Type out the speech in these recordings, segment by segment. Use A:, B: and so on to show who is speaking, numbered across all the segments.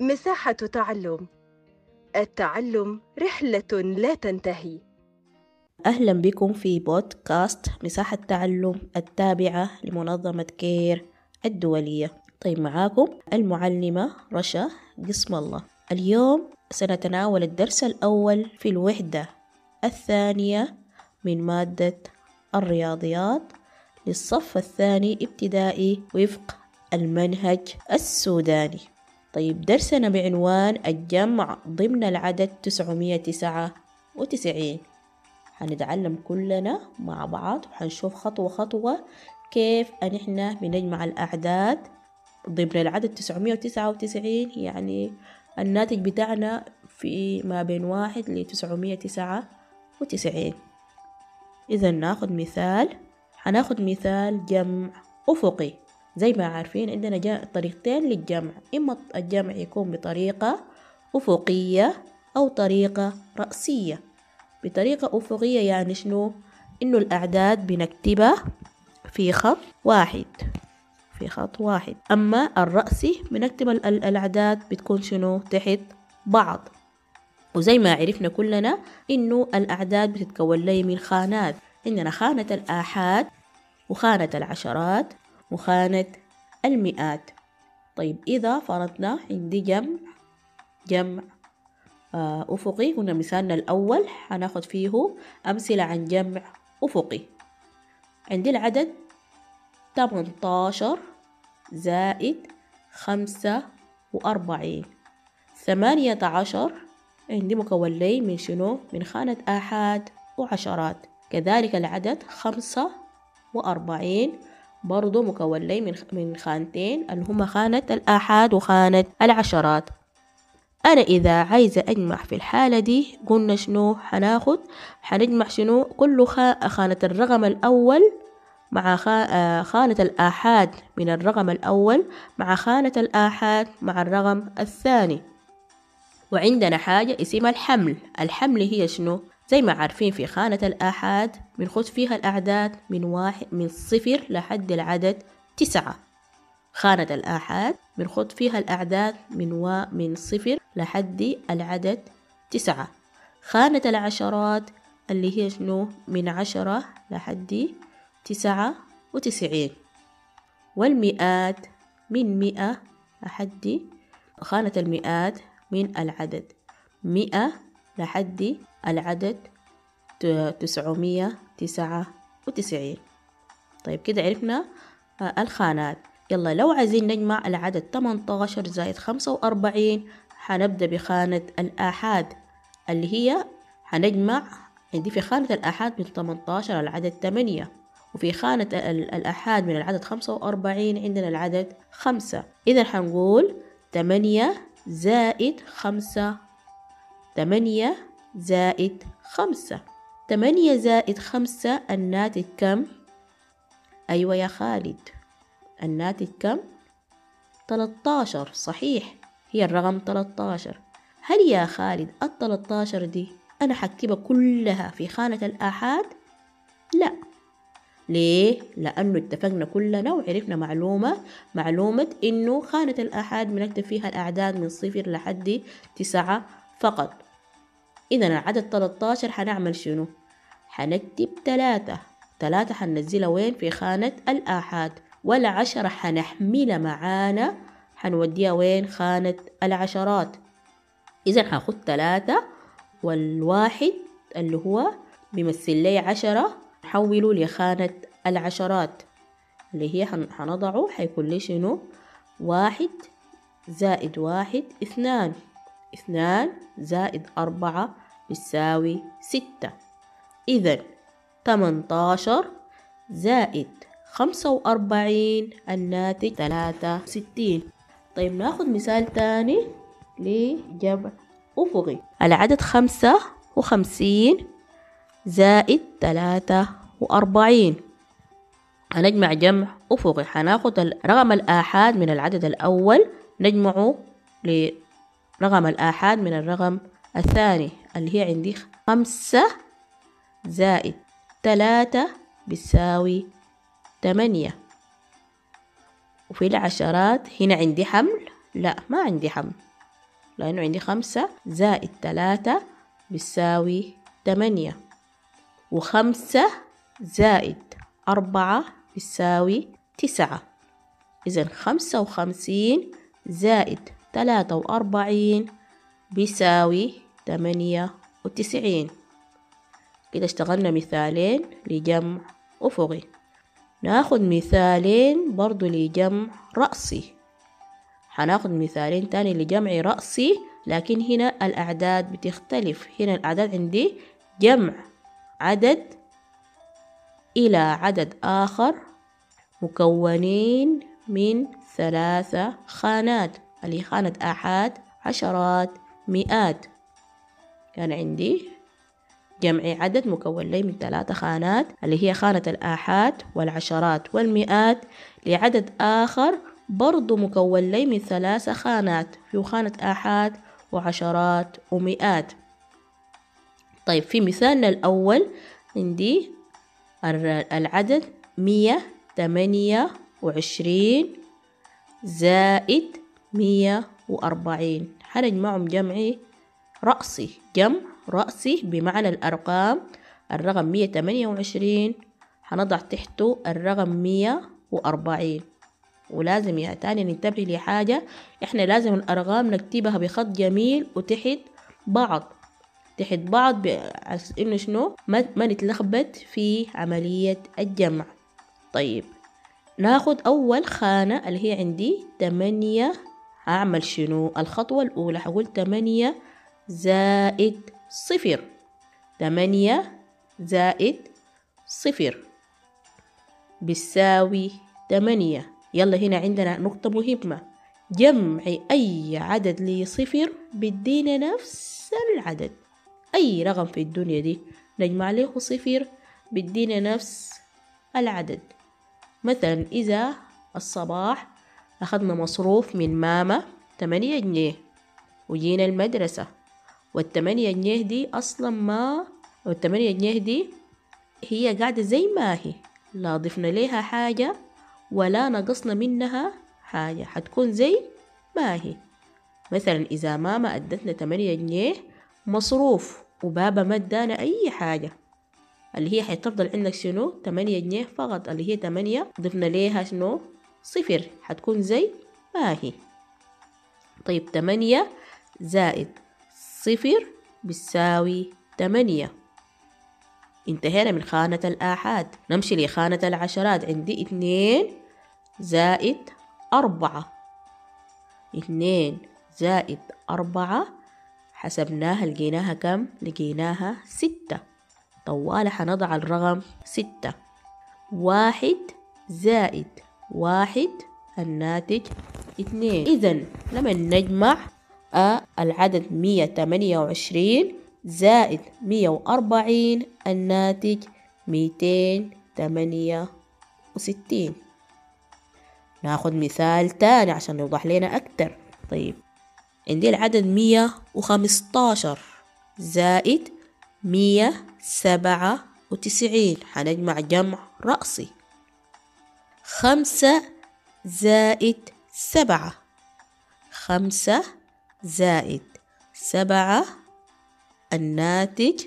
A: مساحة تعلم. التعلم رحلة لا تنتهي.
B: أهلا بكم في بودكاست مساحة تعلم التابعة لمنظمة كير الدولية. طيب معاكم المعلمة رشا قسم الله. اليوم سنتناول الدرس الأول في الوحدة الثانية من مادة الرياضيات للصف الثاني ابتدائي وفق المنهج السوداني. طيب درسنا بعنوان الجمع ضمن العدد 999 حنتعلم كلنا مع بعض وحنشوف خطوة خطوة كيف أن إحنا بنجمع الأعداد ضمن العدد 999 يعني الناتج بتاعنا في ما بين واحد ل 999 إذا ناخد مثال حناخد مثال جمع أفقي. زي ما عارفين عندنا طريقتين للجمع. إما الجمع يكون بطريقة أفقية أو طريقة رأسية. بطريقة أفقية يعني شنو؟ إنه الأعداد بنكتبها في خط واحد. في خط واحد. أما الرأسي بنكتب الأعداد بتكون شنو؟ تحت بعض. وزي ما عرفنا كلنا إنه الأعداد بتتكون لي من خانات. عندنا خانة الآحاد وخانة العشرات وخانة المئات. طيب إذا فرضنا عندي جمع جمع آه أفقي. هنا مثالنا الأول حناخد فيه أمثلة عن جمع أفقي. عندي العدد 18 زائد خمسة وأربعين. ثمانية عشر عندي مكون لي من شنو؟ من خانة آحاد وعشرات. كذلك العدد خمسة وأربعين برضو مكون لي من من خانتين اللي هما خانة الآحاد وخانة العشرات. أنا إذا عايزة أجمع في الحالة دي قلنا شنو؟ حناخد حنجمع شنو؟ كل خانة الرقم الأول مع خانة الآحاد من الرقم الأول مع خانة الآحاد مع الرقم الثاني. وعندنا حاجة اسمها الحمل. الحمل هي شنو؟ زي ما عارفين في خانة الآحاد بنخد فيها الأعداد من واحد من صفر لحد العدد تسعة. خانة الآحاد بنخد فيها الأعداد من و... من صفر لحد العدد تسعة. خانة العشرات اللي هي شنو؟ من عشرة لحد تسعة وتسعين. والمئات من مئة لحد خانة المئات من العدد مئة لحد العدد تسعمية تسعة وتسعين. طيب كده عرفنا الخانات. يلا لو عايزين نجمع العدد 18 زائد 45 حنبدأ بخانة الآحاد اللي هي حنجمع عندي في خانة الآحاد من 18 العدد 8 وفي خانة الآحاد من العدد 45 عندنا العدد 5 إذا حنقول 8 زائد 5 8 زائد 5 8 زائد 5 الناتج كم؟ أيوة يا خالد الناتج كم؟ 13 صحيح هي الرقم 13 هل يا خالد ال 13 دي أنا حكتبها كلها في خانة الآحاد؟ لا ليه؟ لأنه اتفقنا كلنا وعرفنا معلومة معلومة إنه خانة الآحاد بنكتب فيها الأعداد من صفر لحد تسعة فقط إذا العدد 13 حنعمل شنو؟ حنكتب تلاتة. تلاتة حننزلها وين؟ في خانة الآحاد. والعشرة حنحملها معانا. حنوديها وين؟ خانة العشرات. إذا حاخد تلاتة والواحد اللي هو بيمثل لي عشرة حوله لخانة العشرات. اللي هي حنضعه حيكون لي شنو؟ واحد زائد واحد اثنان. اثنان زائد أربعة بتساوي ستة. إذا تمنتاشر زائد خمسة وأربعين الناتج ثلاثة ستين طيب ناخد مثال تاني لجمع أفقي. العدد خمسة وخمسين زائد تلاتة وأربعين. هنجمع جمع أفقي. حناخد رقم الآحاد من العدد الأول نجمعه لرقم الآحاد من الرقم الثاني اللي هي عندي خمسة زائد تلاتة بتساوي تمانية وفي العشرات هنا عندي حمل؟ لا ما عندي حمل لأنه عندي خمسة زائد تلاتة بيساوي تمانية وخمسة زائد أربعة بيساوي تسعة. إذا خمسة وخمسين زائد تلاتة وأربعين بيساوي تمانية وتسعين. كده اشتغلنا مثالين لجمع أفقي. ناخد مثالين برضو لجمع رأسي. حناخد مثالين تاني لجمع رأسي لكن هنا الأعداد بتختلف. هنا الأعداد عندي جمع عدد إلى عدد آخر مكونين من ثلاثة خانات. اللي خانة آحاد عشرات مئات. كان عندي جمع عدد مكون لي من ثلاثة خانات اللي هي خانة الآحاد والعشرات والمئات. لعدد آخر برضو مكون لي من ثلاثة خانات في خانة آحاد وعشرات ومئات. طيب في مثالنا الأول عندي العدد مية تمانية وعشرين زائد مية وأربعين. حنجمعهم جمعي رأسي. جمع رأسي بمعنى الأرقام. الرقم مية تمانية وعشرين. حنضع تحته الرقم مية وأربعين. ولازم يا تاني ننتبه لحاجة. إحنا لازم الأرقام نكتبها بخط جميل وتحت بعض. تحت بعض إنه شنو؟ ما, ما نتلخبط في عملية الجمع. طيب ناخد أول خانة اللي هي عندي تمانية هعمل شنو؟ الخطوة الأولى هقول تمانية زائد صفر. تمانية زائد صفر. بيساوي تمانية. يلا هنا عندنا نقطة مهمة. جمع أي عدد لصفر بيدينا نفس العدد. أي رقم في الدنيا دي؟ نجمع له صفر بيدينا نفس العدد. مثلا إذا الصباح أخذنا مصروف من ماما تمانية جنيه وجينا المدرسة والتمانية جنيه دي أصلا ما والتمانية جنيه دي هي قاعدة زي ما هي لا ضفنا ليها حاجة ولا نقصنا منها حاجة حتكون زي ما هي. مثلا إذا ماما أدتنا تمانية جنيه مصروف وبابا ما ادانا أي حاجة اللي هي حتفضل عندك شنو؟ تمانية جنيه فقط اللي هي تمانية ضفنا ليها شنو؟ صفر. حتكون زي ما هي. طيب تمانية زائد صفر بتساوي تمانية. انتهينا من خانة الآحاد. نمشي لخانة العشرات. عندي اتنين زائد أربعة. اتنين زائد أربعة. حسبناها لقيناها كم؟ لقيناها ستة. طوالة حنضع الرقم ستة. واحد زائد واحد الناتج اتنين إذا لما نجمع العدد مية تمانية وعشرين زائد مية وأربعين الناتج ميتين تمانية وستين. ناخد مثال تاني عشان يوضح لنا أكتر. طيب عندي العدد مية وخمستاشر زائد مية سبعة وتسعين. حنجمع جمع رأسي. خمسة زائد سبعة خمسة زائد سبعة الناتج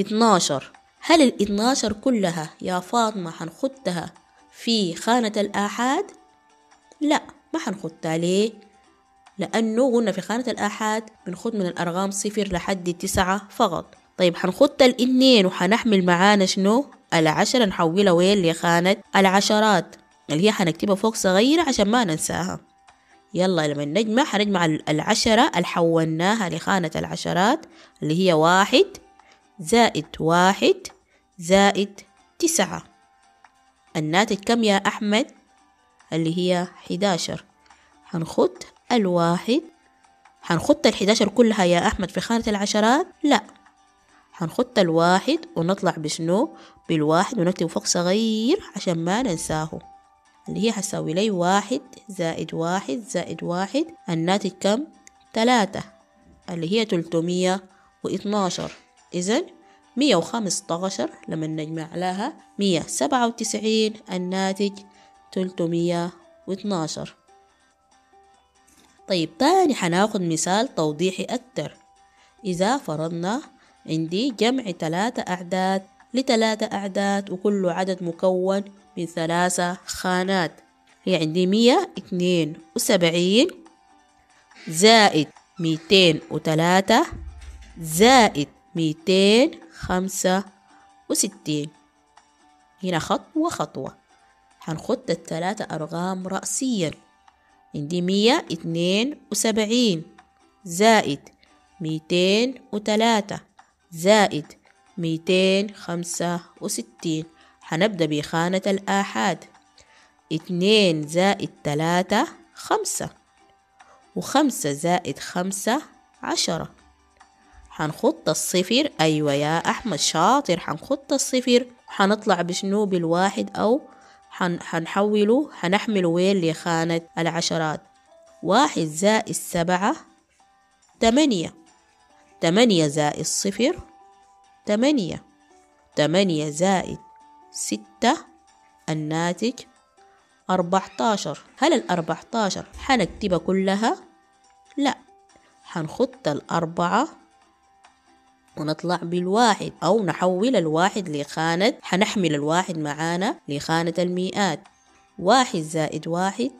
B: اتناشر هل الاتناشر كلها يا فاطمة حنخدها في خانة الآحاد؟ لا ما حنخدها ليه؟ لأنه قلنا في خانة الآحاد بنخد من الأرقام صفر لحد تسعة فقط طيب حنخد الاثنين وحنحمل معانا شنو؟ العشرة نحولها وين لخانة العشرات اللي هي حنكتبها فوق صغيرة عشان ما ننساها يلا لما نجمع حنجمع العشرة اللي حولناها لخانة العشرات اللي هي واحد زائد واحد زائد تسعة الناتج كم يا أحمد؟ اللي هي حداشر حنخد الواحد حنخد الحداشر كلها يا أحمد في خانة العشرات؟ لا حنخد الواحد ونطلع بشنو؟ بالواحد ونكتب فوق صغير عشان ما ننساه. اللي هي حساوي لي واحد زائد واحد زائد واحد. الناتج كم؟ تلاتة. اللي هي تلتمية واثناشر إذن مية وخمستاشر لما نجمع لها مية. سبعة وتسعين. الناتج تلتمية واثناشر طيب تاني حناخد مثال توضيحي أكتر. إذا فرضنا عندي جمع ثلاثة أعداد. لثلاثة أعداد وكل عدد مكون من ثلاثة خانات. هي عندي مية اتنين وسبعين. زائد ميتين وتلاتة زائد ميتين خمسة وستين. هنا خطوة خطوة. حنخط التلاتة أرقام رأسيا. عندي مية اتنين وسبعين. زائد ميتين وتلاتة زائد ميتين خمسة وستين. حنبدأ بخانة الآحاد. اتنين زائد تلاتة خمسة. وخمسة زائد خمسة عشرة. حنخط الصفر. أيوة يا أحمد شاطر. حنخط الصفر. حنطلع بشنو بالواحد أو حن حنحوله حنحمله وين لخانة العشرات. واحد زائد سبعة تمانية تمانية زائد صفر تمانية. تمانية زائد ستة الناتج أربعتاشر. هل الأربعتاشر حنكتبها كلها؟ لا. حنخط الأربعة ونطلع بالواحد أو نحول الواحد لخانة. حنحمل الواحد معانا لخانة المئات. واحد زائد واحد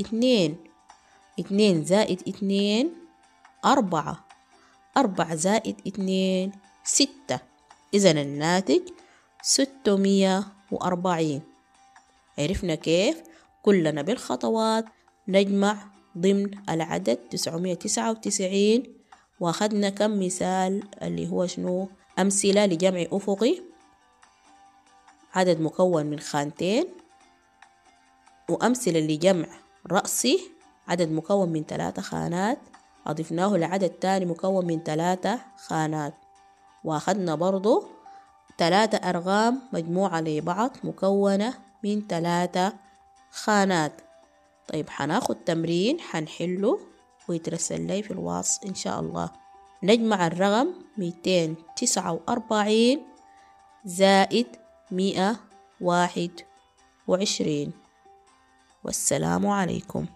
B: اتنين اتنين زائد اتنين أربعة. أربعة زائد اتنين ستة. إذا الناتج ستمية وأربعين. عرفنا كيف؟ كلنا بالخطوات نجمع ضمن العدد تسعمية تسعة وتسعين. واخدنا كم مثال اللي هو شنو؟ أمثلة لجمع أفقي. عدد مكون من خانتين. وأمثلة لجمع رأسي. عدد مكون من ثلاثة خانات. أضفناه لعدد تاني مكون من ثلاثة خانات. واخدنا برضو ثلاثة أرقام مجموعة لبعض مكونة من ثلاثة خانات. طيب حناخد تمرين حنحله ويترسل لي في الواتس إن شاء الله. نجمع الرقم ميتين تسعة وأربعين زائد مئة واحد وعشرين. والسلام عليكم.